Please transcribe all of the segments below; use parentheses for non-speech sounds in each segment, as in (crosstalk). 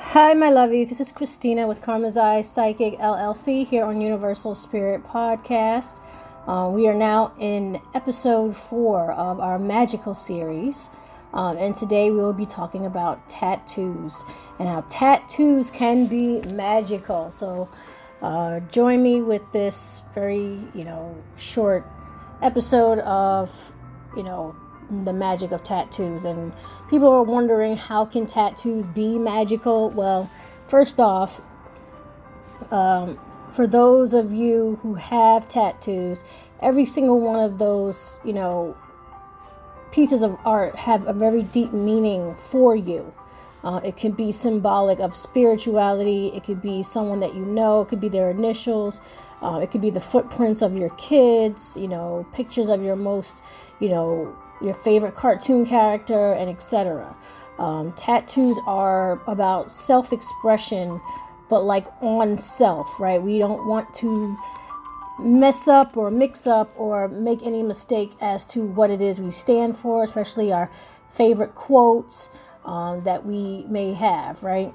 Hi, my lovies. This is Christina with Karma's Eye Psychic LLC here on Universal Spirit Podcast. Uh, we are now in episode four of our magical series. Um, and today we will be talking about tattoos and how tattoos can be magical. So, uh, join me with this very, you know, short episode of, you know, the magic of tattoos and people are wondering how can tattoos be magical? Well first off um, for those of you who have tattoos every single one of those you know pieces of art have a very deep meaning for you. Uh, it can be symbolic of spirituality it could be someone that you know it could be their initials uh, it could be the footprints of your kids you know pictures of your most you know your favorite cartoon character, and etc. Um, tattoos are about self expression, but like on self, right? We don't want to mess up or mix up or make any mistake as to what it is we stand for, especially our favorite quotes um, that we may have, right?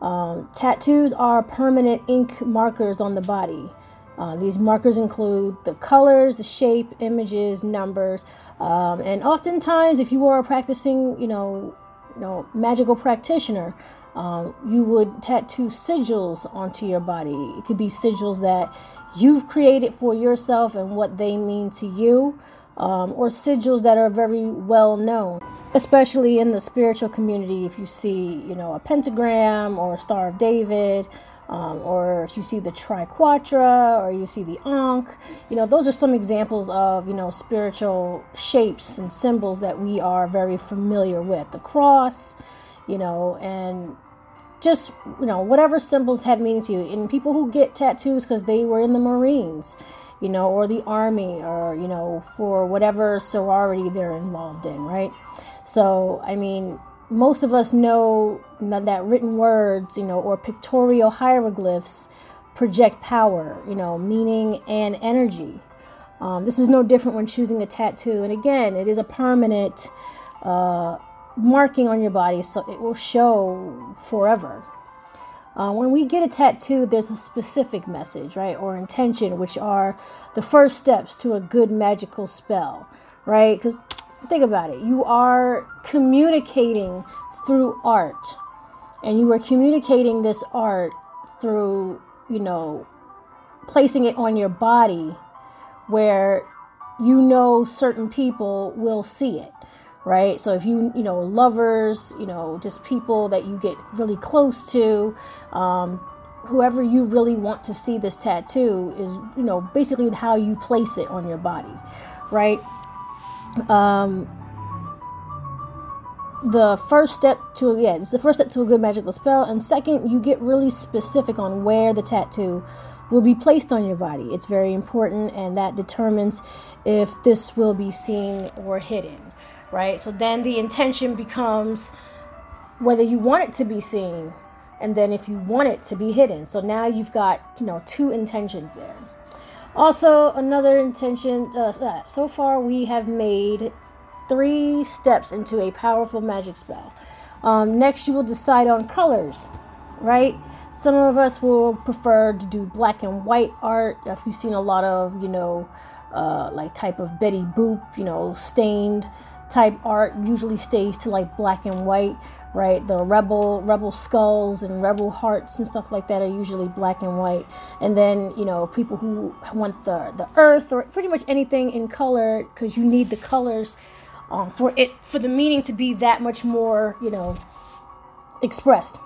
Um, tattoos are permanent ink markers on the body. Uh, these markers include the colors, the shape, images, numbers, um, and oftentimes, if you are a practicing, you know, you know, magical practitioner, um, you would tattoo sigils onto your body. It could be sigils that you've created for yourself and what they mean to you, um, or sigils that are very well known, especially in the spiritual community. If you see, you know, a pentagram or a Star of David, um, or if you see the triquetra, or you see the ankh you know those are some examples of you know spiritual shapes and symbols that we are very familiar with the cross you know and just you know whatever symbols have meaning to you and people who get tattoos because they were in the marines you know or the army or you know for whatever sorority they're involved in right so i mean most of us know that written words, you know, or pictorial hieroglyphs project power, you know, meaning and energy. Um, this is no different when choosing a tattoo. And again, it is a permanent uh, marking on your body, so it will show forever. Uh, when we get a tattoo, there's a specific message, right, or intention, which are the first steps to a good magical spell, right? Because think about it. You are communicating through art and you are communicating this art through you know placing it on your body where you know certain people will see it right? So if you you know lovers you know just people that you get really close to um, whoever you really want to see this tattoo is you know basically how you place it on your body right um, the first step to yeah, it's the first step to a good magical spell, and second, you get really specific on where the tattoo will be placed on your body. It's very important, and that determines if this will be seen or hidden, right? So then the intention becomes whether you want it to be seen, and then if you want it to be hidden. So now you've got you know two intentions there. Also, another intention uh, so far we have made three steps into a powerful magic spell. Um, next, you will decide on colors, right? Some of us will prefer to do black and white art. If you've seen a lot of, you know, uh, like type of Betty Boop, you know, stained type art usually stays to like black and white right? The rebel rebel skulls and rebel hearts and stuff like that are usually black and white. And then you know people who want the the earth or pretty much anything in color because you need the colors um, for it for the meaning to be that much more you know expressed.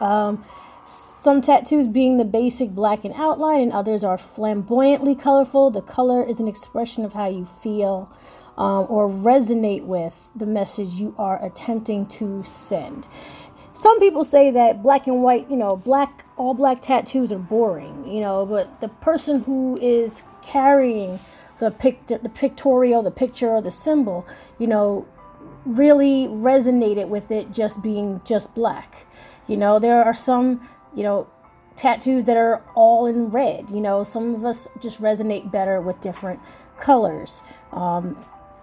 Um, some tattoos being the basic black and outline and others are flamboyantly colorful. The color is an expression of how you feel um, or resonate with the message you are attempting to send. Some people say that black and white, you know, black, all black tattoos are boring, you know, but the person who is carrying the picture, the pictorial, the picture, or the symbol, you know, really resonated with it just being just black. You know, there are some, you know, tattoos that are all in red. You know, some of us just resonate better with different colors. Um,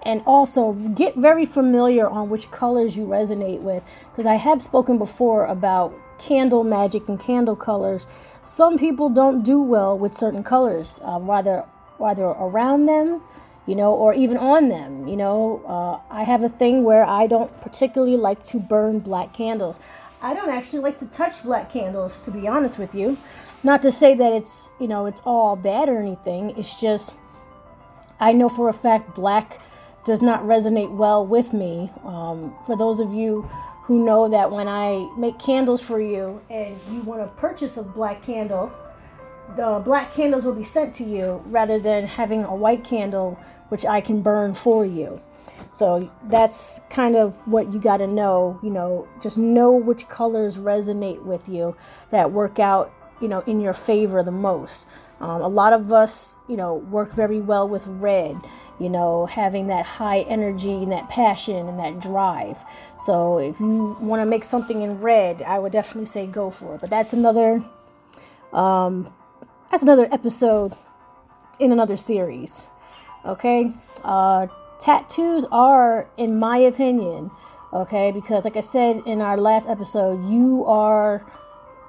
and also get very familiar on which colors you resonate with because I have spoken before about candle magic and candle colors. Some people don't do well with certain colors, uh, rather rather around them, you know, or even on them. You know, uh, I have a thing where I don't particularly like to burn black candles. I don't actually like to touch black candles, to be honest with you. Not to say that it's you know it's all bad or anything. It's just I know for a fact black does not resonate well with me. Um, for those of you who know that when I make candles for you and you want to purchase a black candle, the black candles will be sent to you rather than having a white candle which I can burn for you. So that's kind of what you got to know, you know, just know which colors resonate with you that work out, you know, in your favor the most. Um, a lot of us, you know, work very well with red, you know, having that high energy and that passion and that drive. So if you want to make something in red, I would definitely say go for it. But that's another, um, that's another episode in another series. Okay, uh, tattoos are, in my opinion, okay, because like I said in our last episode, you are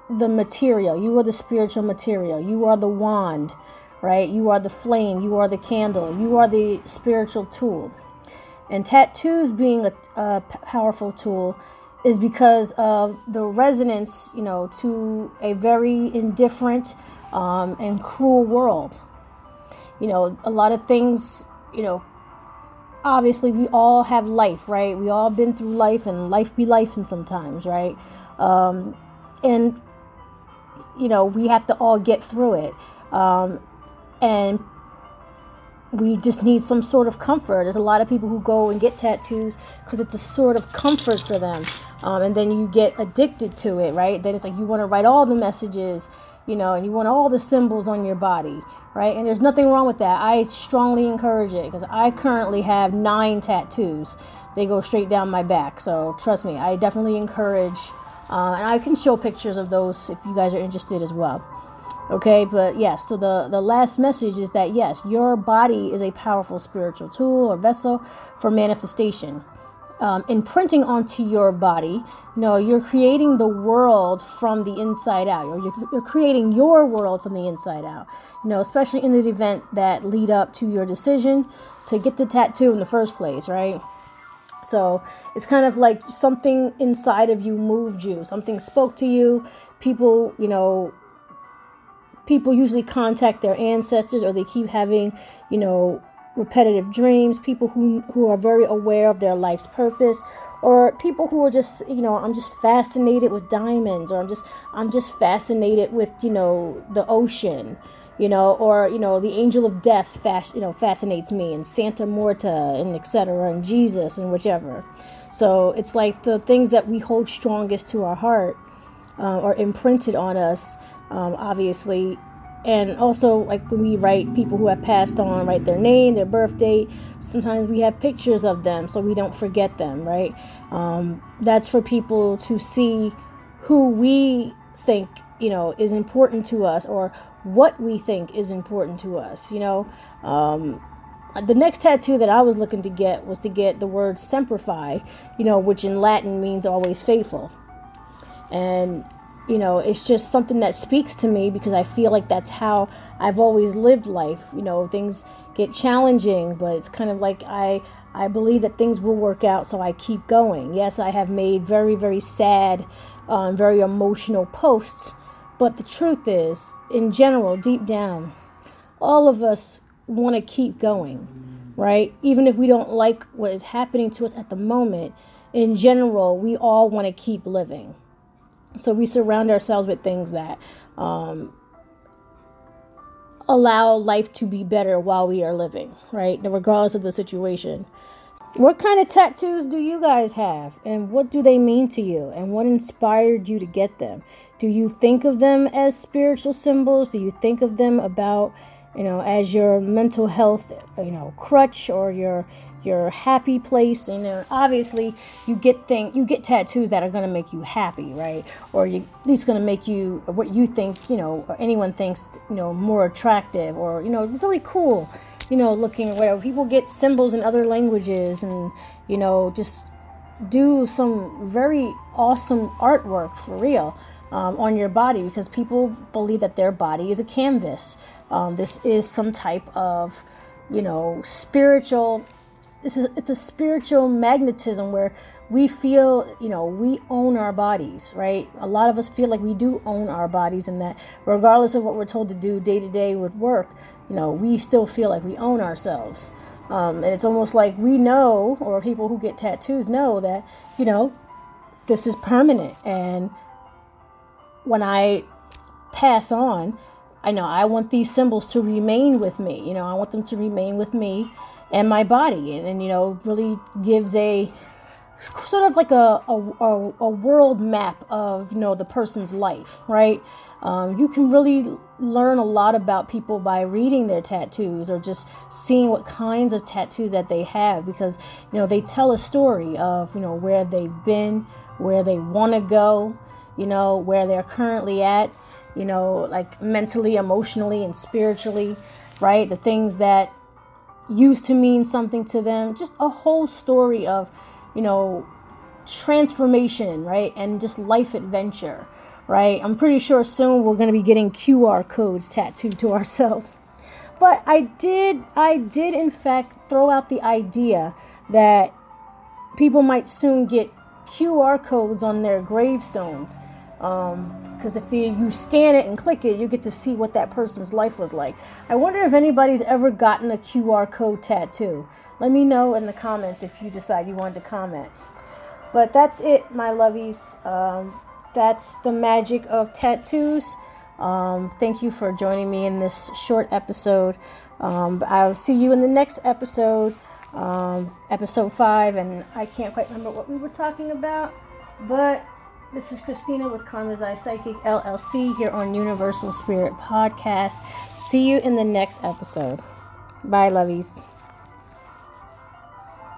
the material. You are the spiritual material. You are the wand, right? You are the flame. You are the candle. You are the spiritual tool. And tattoos being a, a powerful tool is because of the resonance, you know, to a very indifferent um, and cruel world. You know, a lot of things, you know, obviously we all have life, right? We all been through life and life be life and sometimes, right? Um, and you know, we have to all get through it. Um, and we just need some sort of comfort. There's a lot of people who go and get tattoos because it's a sort of comfort for them. Um, and then you get addicted to it, right? Then it's like you want to write all the messages, you know, and you want all the symbols on your body, right? And there's nothing wrong with that. I strongly encourage it because I currently have nine tattoos. They go straight down my back. So trust me, I definitely encourage uh, and I can show pictures of those if you guys are interested as well. Okay, but yes, yeah, so the, the last message is that yes, your body is a powerful spiritual tool or vessel for manifestation. Um, imprinting onto your body, you know, you're creating the world from the inside out. You're, you're creating your world from the inside out. You know, especially in the event that lead up to your decision to get the tattoo in the first place, right? So it's kind of like something inside of you moved you, something spoke to you. People, you know, people usually contact their ancestors or they keep having, you know, repetitive dreams, people who who are very aware of their life's purpose or people who are just, you know, I'm just fascinated with diamonds or I'm just I'm just fascinated with, you know, the ocean you know, or you know, the angel of death, you know, fascinates me, and Santa Muerta, and etc., and Jesus, and whichever. So it's like the things that we hold strongest to our heart uh, are imprinted on us, um, obviously. And also, like when we write people who have passed on, write their name, their birth date. Sometimes we have pictures of them so we don't forget them, right? Um, that's for people to see who we think you know is important to us or what we think is important to us you know? Um, the next tattoo that i was looking to get was to get the word semper fi you know which in latin means always faithful. And you know it's just something that speaks to me because i feel like that's how i've always lived life. You know things get challenging but it's kind of like i i believe that things will work out so i keep going. Yes i have made very very sad um, very emotional posts but the truth is, in general, deep down, all of us want to keep going, right? Even if we don't like what is happening to us at the moment, in general, we all want to keep living. So we surround ourselves with things that um, allow life to be better while we are living, right? Regardless of the situation. What kind of tattoos do you guys have? And what do they mean to you? And what inspired you to get them? Do you think of them as spiritual symbols? Do you think of them about, you know, as your mental health, you know, crutch or your your happy place. You uh, know, obviously you get thing you get tattoos that are going to make you happy, right? Or you, at least going to make you what you think, you know, or anyone thinks, you know, more attractive or you know, really cool. You know, looking at whatever people get symbols in other languages and you know just do some very awesome artwork for real um, on your body because people believe that their body is a canvas. Um, this is some type of, you know, spiritual. This is it's a spiritual magnetism where we feel, you know, we own our bodies, right? A lot of us feel like we do own our bodies, and that regardless of what we're told to do day to day with work, you know, we still feel like we own ourselves. Um, and it's almost like we know, or people who get tattoos know that, you know, this is permanent. And when I pass on, I know I want these symbols to remain with me. You know, I want them to remain with me and my body. And, and you know, really gives a sort of like a, a, a, world map of you know the person's life right um, you can really learn a lot about people by reading their tattoos or just seeing what kinds of tattoos that they have because you know they tell a story of you know where they've been where they want to go you know where they're currently at you know like mentally emotionally and spiritually right the things that used to mean something to them just a whole story of you know, transformation, right? And just life adventure, right? I'm pretty sure soon we're going to be getting QR codes tattooed to (laughs) ourselves. But I did I did in fact throw out the idea that people might soon get QR codes on their gravestones. Because um, if you scan it and click it, you get to see what that person's life was like. I wonder if anybody's ever gotten a QR code tattoo. Let me know in the comments if you decide you want to comment. But that's it, my lovies. Um, that's the magic of tattoos. Um, thank you for joining me in this short episode. Um, I'll see you in the next episode, um, episode five, and I can't quite remember what we were talking about, but this is Christina with Karma's Eye Psychic LLC here on Universal Spirit Podcast. See you in the next episode. Bye, lovies.